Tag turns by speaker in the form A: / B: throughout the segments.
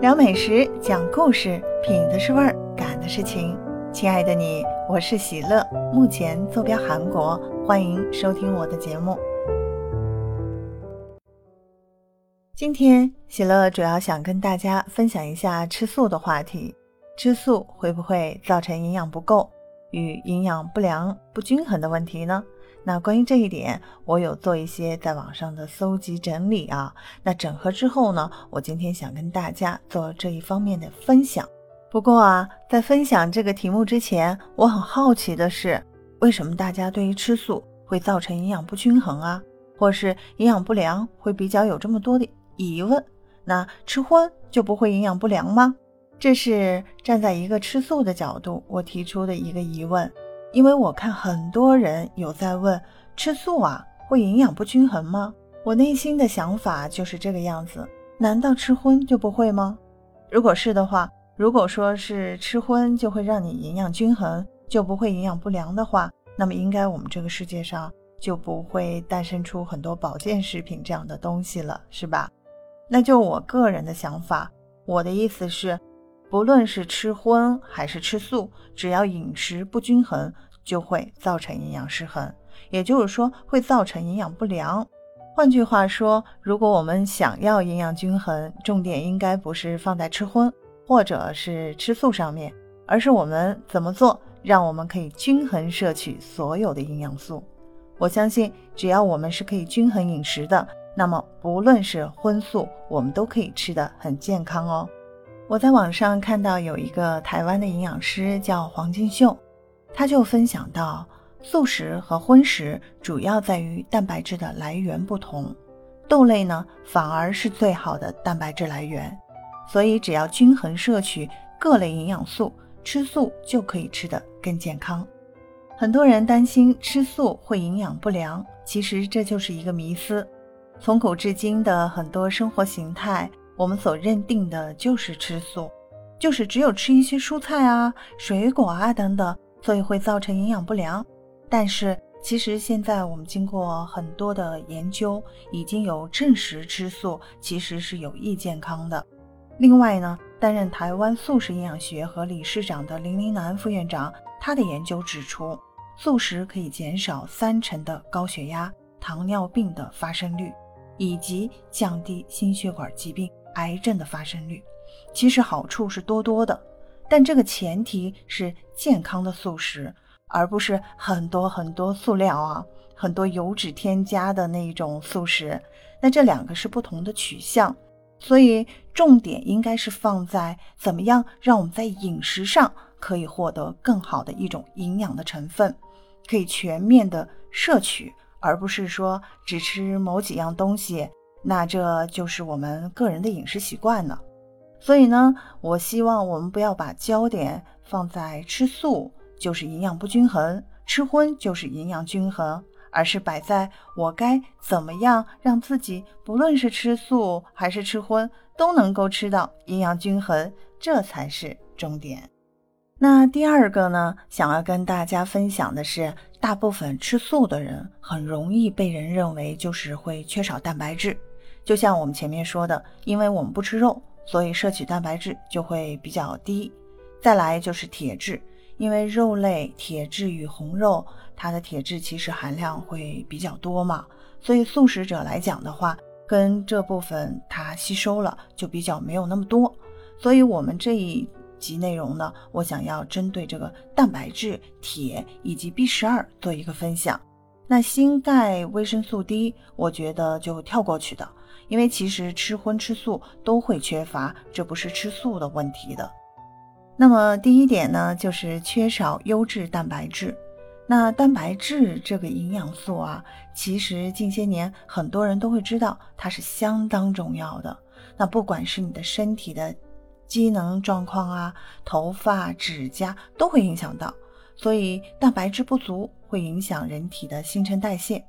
A: 聊美食，讲故事，品的是味儿，感的是情。亲爱的你，我是喜乐，目前坐标韩国，欢迎收听我的节目。今天喜乐主要想跟大家分享一下吃素的话题。吃素会不会造成营养不够与营养不良、不均衡的问题呢？那关于这一点，我有做一些在网上的搜集整理啊。那整合之后呢，我今天想跟大家做这一方面的分享。不过啊，在分享这个题目之前，我很好奇的是，为什么大家对于吃素会造成营养不均衡啊，或是营养不良会比较有这么多的疑问？那吃荤就不会营养不良吗？这是站在一个吃素的角度，我提出的一个疑问。因为我看很多人有在问吃素啊会营养不均衡吗？我内心的想法就是这个样子。难道吃荤就不会吗？如果是的话，如果说是吃荤就会让你营养均衡，就不会营养不良的话，那么应该我们这个世界上就不会诞生出很多保健食品这样的东西了，是吧？那就我个人的想法，我的意思是。不论是吃荤还是吃素，只要饮食不均衡，就会造成营养失衡，也就是说会造成营养不良。换句话说，如果我们想要营养均衡，重点应该不是放在吃荤或者是吃素上面，而是我们怎么做，让我们可以均衡摄取所有的营养素。我相信，只要我们是可以均衡饮食的，那么不论是荤素，我们都可以吃得很健康哦。我在网上看到有一个台湾的营养师叫黄金秀，他就分享到，素食和荤食主要在于蛋白质的来源不同，豆类呢反而是最好的蛋白质来源，所以只要均衡摄取各类营养素，吃素就可以吃得更健康。很多人担心吃素会营养不良，其实这就是一个迷思。从古至今的很多生活形态。我们所认定的就是吃素，就是只有吃一些蔬菜啊、水果啊等等，所以会造成营养不良。但是其实现在我们经过很多的研究，已经有证实吃素其实是有益健康的。另外呢，担任台湾素食营养学和理事长的林林南副院长，他的研究指出，素食可以减少三成的高血压、糖尿病的发生率，以及降低心血管疾病。癌症的发生率，其实好处是多多的，但这个前提是健康的素食，而不是很多很多塑料啊，很多油脂添加的那种素食。那这两个是不同的取向，所以重点应该是放在怎么样让我们在饮食上可以获得更好的一种营养的成分，可以全面的摄取，而不是说只吃某几样东西。那这就是我们个人的饮食习惯了，所以呢，我希望我们不要把焦点放在吃素就是营养不均衡，吃荤就是营养均衡，而是摆在我该怎么样让自己不论是吃素还是吃荤都能够吃到营养均衡，这才是重点。那第二个呢，想要跟大家分享的是，大部分吃素的人很容易被人认为就是会缺少蛋白质。就像我们前面说的，因为我们不吃肉，所以摄取蛋白质就会比较低。再来就是铁质，因为肉类铁质与红肉，它的铁质其实含量会比较多嘛，所以素食者来讲的话，跟这部分它吸收了就比较没有那么多。所以我们这一集内容呢，我想要针对这个蛋白质、铁以及 B 十二做一个分享。那锌、钙、维生素 D，我觉得就跳过去的。因为其实吃荤吃素都会缺乏，这不是吃素的问题的。那么第一点呢，就是缺少优质蛋白质。那蛋白质这个营养素啊，其实近些年很多人都会知道它是相当重要的。那不管是你的身体的机能状况啊，头发、指甲都会影响到，所以蛋白质不足会影响人体的新陈代谢。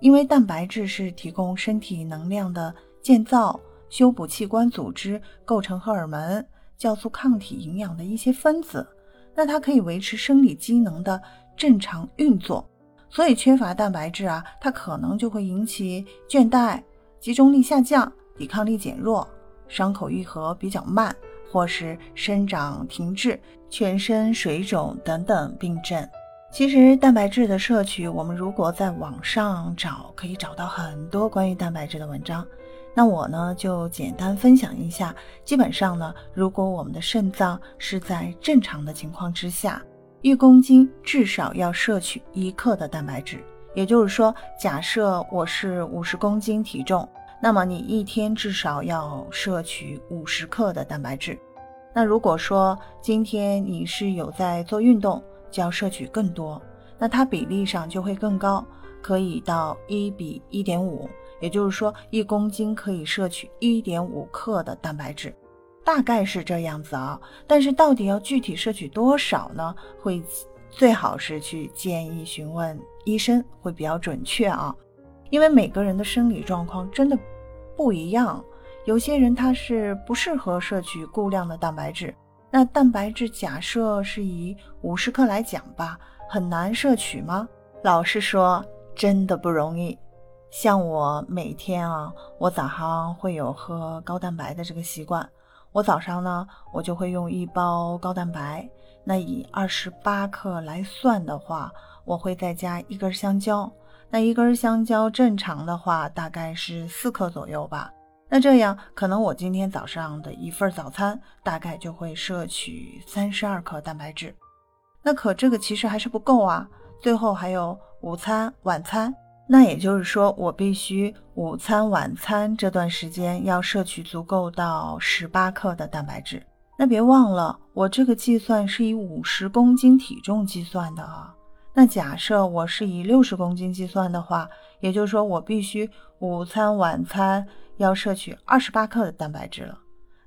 A: 因为蛋白质是提供身体能量的建造、修补器官组织、构成荷尔蒙、酵素、抗体、营养的一些分子，那它可以维持生理机能的正常运作。所以缺乏蛋白质啊，它可能就会引起倦怠、集中力下降、抵抗力减弱、伤口愈合比较慢，或是生长停滞、全身水肿等等病症。其实蛋白质的摄取，我们如果在网上找，可以找到很多关于蛋白质的文章。那我呢，就简单分享一下。基本上呢，如果我们的肾脏是在正常的情况之下，一公斤至少要摄取一克的蛋白质。也就是说，假设我是五十公斤体重，那么你一天至少要摄取五十克的蛋白质。那如果说今天你是有在做运动，就要摄取更多，那它比例上就会更高，可以到一比一点五。也就是说，一公斤可以摄取一点五克的蛋白质，大概是这样子啊。但是到底要具体摄取多少呢？会最好是去建议询问医生，会比较准确啊。因为每个人的生理状况真的不一样，有些人他是不适合摄取过量的蛋白质。那蛋白质假设是以五十克来讲吧，很难摄取吗？老实说，真的不容易。像我每天啊，我早上会有喝高蛋白的这个习惯。我早上呢，我就会用一包高蛋白。那以二十八克来算的话，我会再加一根香蕉。那一根香蕉正常的话大概是四克左右吧。那这样可能我今天早上的一份早餐大概就会摄取三十二克蛋白质。那可这个其实还是不够啊，最后还有午餐、晚餐。那也就是说，我必须午餐、晚餐这段时间要摄取足够到十八克的蛋白质。那别忘了，我这个计算是以五十公斤体重计算的啊。那假设我是以六十公斤计算的话，也就是说，我必须午餐、晚餐要摄取二十八克的蛋白质了。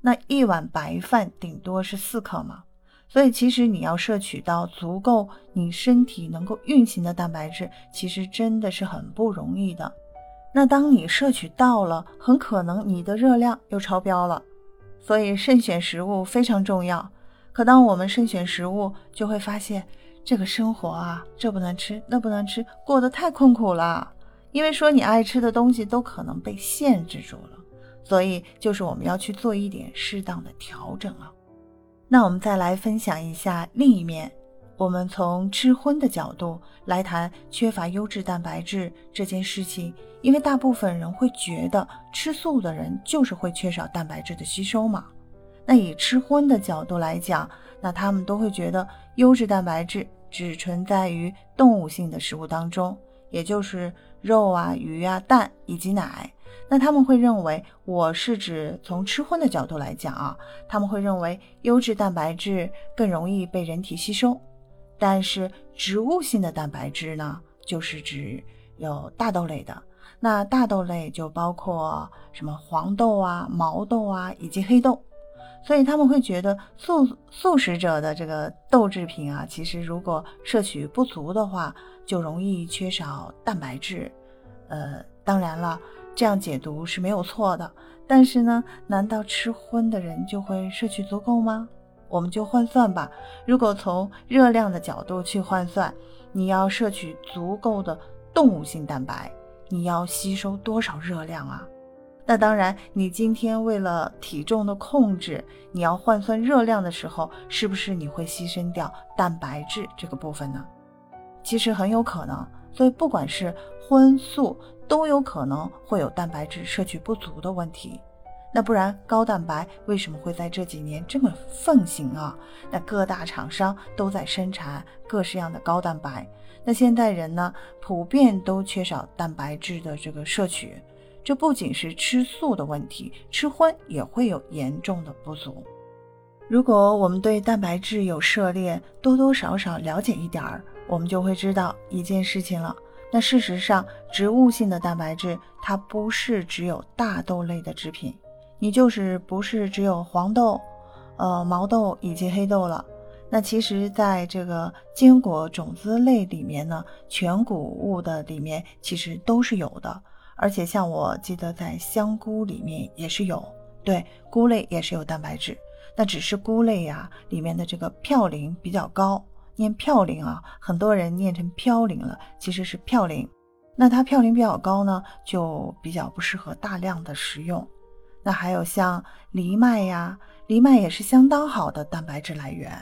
A: 那一碗白饭顶多是四克嘛。所以，其实你要摄取到足够你身体能够运行的蛋白质，其实真的是很不容易的。那当你摄取到了，很可能你的热量又超标了。所以，慎选食物非常重要。可当我们慎选食物，就会发现这个生活啊，这不能吃，那不能吃，过得太困苦了。因为说你爱吃的东西都可能被限制住了。所以，就是我们要去做一点适当的调整了。那我们再来分享一下另一面，我们从吃荤的角度来谈缺乏优质蛋白质这件事情。因为大部分人会觉得吃素的人就是会缺少蛋白质的吸收嘛。那以吃荤的角度来讲，那他们都会觉得优质蛋白质只存在于动物性的食物当中，也就是肉啊、鱼啊、蛋以及奶。那他们会认为，我是指从吃荤的角度来讲啊，他们会认为优质蛋白质更容易被人体吸收。但是植物性的蛋白质呢，就是指有大豆类的。那大豆类就包括什么黄豆啊、毛豆啊以及黑豆。所以他们会觉得素素食者的这个豆制品啊，其实如果摄取不足的话，就容易缺少蛋白质。呃，当然了。这样解读是没有错的，但是呢，难道吃荤的人就会摄取足够吗？我们就换算吧。如果从热量的角度去换算，你要摄取足够的动物性蛋白，你要吸收多少热量啊？那当然，你今天为了体重的控制，你要换算热量的时候，是不是你会牺牲掉蛋白质这个部分呢？其实很有可能。所以不管是荤素。都有可能会有蛋白质摄取不足的问题，那不然高蛋白为什么会在这几年这么盛行啊？那各大厂商都在生产各式样的高蛋白，那现代人呢，普遍都缺少蛋白质的这个摄取，这不仅是吃素的问题，吃荤也会有严重的不足。如果我们对蛋白质有涉猎，多多少少了解一点儿，我们就会知道一件事情了。那事实上，植物性的蛋白质它不是只有大豆类的制品，你就是不是只有黄豆、呃毛豆以及黑豆了。那其实，在这个坚果种子类里面呢，全谷物的里面其实都是有的。而且像我记得在香菇里面也是有，对，菇类也是有蛋白质。那只是菇类呀里面的这个嘌呤比较高。念嘌呤啊，很多人念成嘌呤了，其实是嘌呤。那它嘌呤比较高呢，就比较不适合大量的食用。那还有像藜麦呀，藜麦也是相当好的蛋白质来源。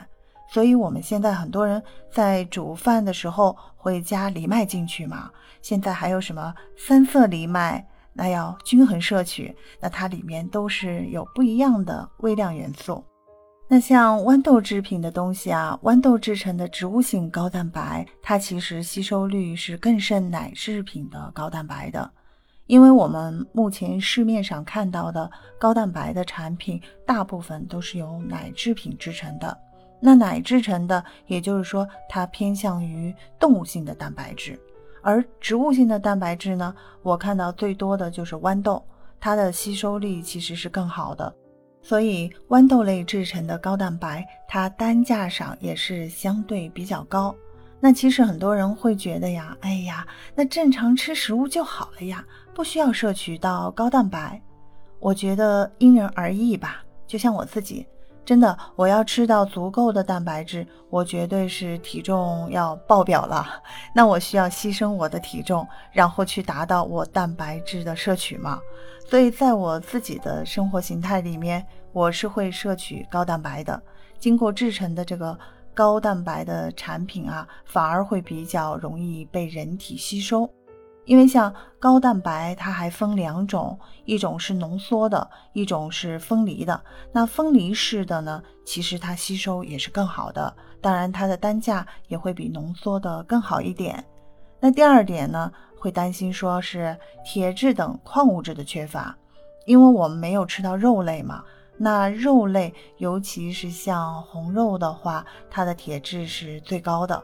A: 所以，我们现在很多人在煮饭的时候会加藜麦进去嘛。现在还有什么三色藜麦，那要均衡摄取，那它里面都是有不一样的微量元素。那像豌豆制品的东西啊，豌豆制成的植物性高蛋白，它其实吸收率是更胜奶制品的高蛋白的。因为我们目前市面上看到的高蛋白的产品，大部分都是由奶制品制成的。那奶制成的，也就是说它偏向于动物性的蛋白质，而植物性的蛋白质呢，我看到最多的就是豌豆，它的吸收力其实是更好的。所以，豌豆类制成的高蛋白，它单价上也是相对比较高。那其实很多人会觉得呀，哎呀，那正常吃食物就好了呀，不需要摄取到高蛋白。我觉得因人而异吧。就像我自己，真的，我要吃到足够的蛋白质，我绝对是体重要爆表了。那我需要牺牲我的体重，然后去达到我蛋白质的摄取吗？所以在我自己的生活形态里面。我是会摄取高蛋白的，经过制成的这个高蛋白的产品啊，反而会比较容易被人体吸收。因为像高蛋白，它还分两种，一种是浓缩的，一种是分离的。那分离式的呢，其实它吸收也是更好的，当然它的单价也会比浓缩的更好一点。那第二点呢，会担心说是铁质等矿物质的缺乏，因为我们没有吃到肉类嘛。那肉类，尤其是像红肉的话，它的铁质是最高的。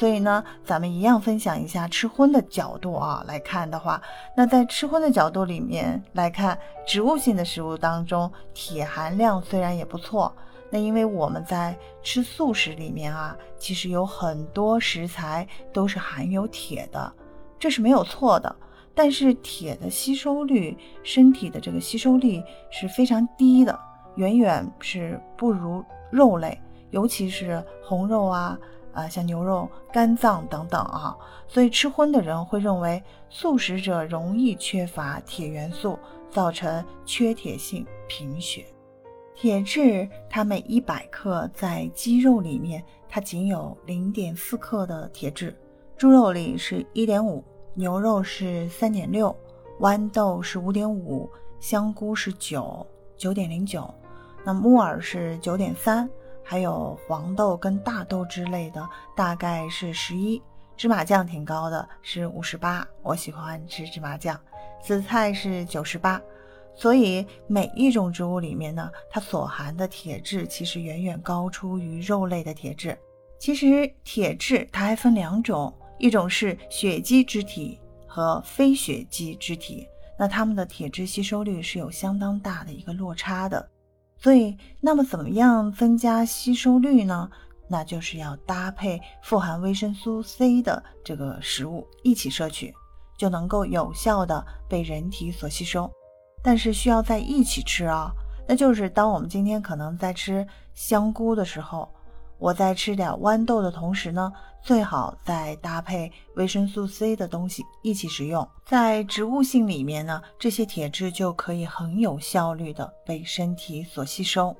A: 所以呢，咱们一样分享一下吃荤的角度啊来看的话，那在吃荤的角度里面来看，植物性的食物当中，铁含量虽然也不错。那因为我们在吃素食里面啊，其实有很多食材都是含有铁的，这是没有错的。但是铁的吸收率，身体的这个吸收力是非常低的。远远是不如肉类，尤其是红肉啊，啊像牛肉、肝脏等等啊，所以吃荤的人会认为素食者容易缺乏铁元素，造成缺铁性贫血。铁质它每一百克在鸡肉里面，它仅有零点四克的铁质，猪肉里是一点五，牛肉是三点六，豌豆是五点五，香菇是九九点零九。那木耳是九点三，还有黄豆跟大豆之类的，大概是十一。芝麻酱挺高的，是五十八。我喜欢吃芝麻酱。紫菜是九十八。所以每一种植物里面呢，它所含的铁质其实远远高出于肉类的铁质。其实铁质它还分两种，一种是血基之体和非血基之体。那它们的铁质吸收率是有相当大的一个落差的。所以，那么怎么样增加吸收率呢？那就是要搭配富含维生素 C 的这个食物一起摄取，就能够有效的被人体所吸收。但是需要在一起吃啊，那就是当我们今天可能在吃香菇的时候。我在吃点豌豆的同时呢，最好再搭配维生素 C 的东西一起食用。在植物性里面呢，这些铁质就可以很有效率的被身体所吸收。